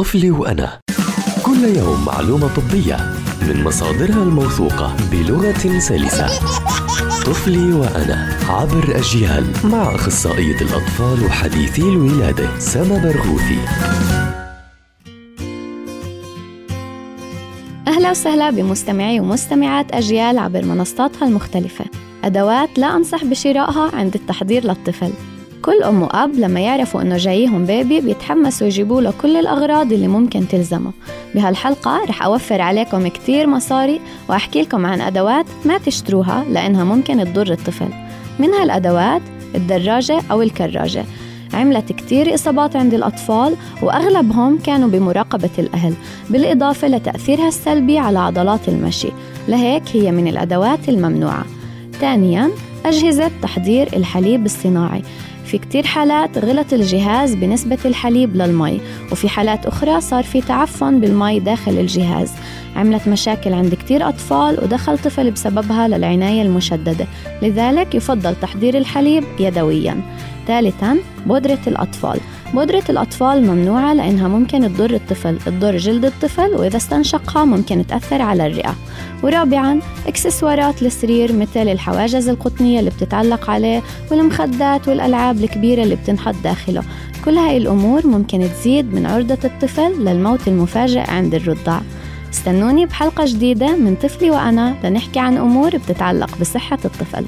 طفلي وأنا. كل يوم معلومة طبية من مصادرها الموثوقة بلغة سلسة. طفلي وأنا عبر أجيال مع أخصائية الأطفال وحديثي الولادة سما برغوثي. أهلا وسهلا بمستمعي ومستمعات أجيال عبر منصاتها المختلفة. أدوات لا أنصح بشرائها عند التحضير للطفل. كل أم وأب لما يعرفوا إنه جايهم بيبي بيتحمسوا يجيبوا له كل الأغراض اللي ممكن تلزمه. بهالحلقة رح أوفر عليكم كتير مصاري وأحكي لكم عن أدوات ما تشتروها لأنها ممكن تضر الطفل. من هالأدوات الدراجة أو الكراجة. عملت كتير إصابات عند الأطفال وأغلبهم كانوا بمراقبة الأهل بالإضافة لتأثيرها السلبي على عضلات المشي. لهيك هي من الأدوات الممنوعة. ثانياً أجهزة تحضير الحليب الصناعي. في كتير حالات غلط الجهاز بنسبة الحليب للمي وفي حالات أخرى صار في تعفن بالمي داخل الجهاز. عملت مشاكل عند كتير أطفال ودخل طفل بسببها للعناية المشددة. لذلك يفضل تحضير الحليب يدوياً. ثالثاً بودرة الأطفال. بودرة الأطفال ممنوعة لأنها ممكن تضر الطفل تضر جلد الطفل وإذا استنشقها ممكن تأثر على الرئة. ورابعا إكسسوارات السرير مثل الحواجز القطنية اللي بتتعلق عليه والمخدات والألعاب الكبيرة اللي بتنحط داخله. كل هاي الأمور ممكن تزيد من عرضة الطفل للموت المفاجئ عند الرضاع. استنوني بحلقة جديدة من طفلي وأنا لنحكي عن أمور بتتعلق بصحة الطفل.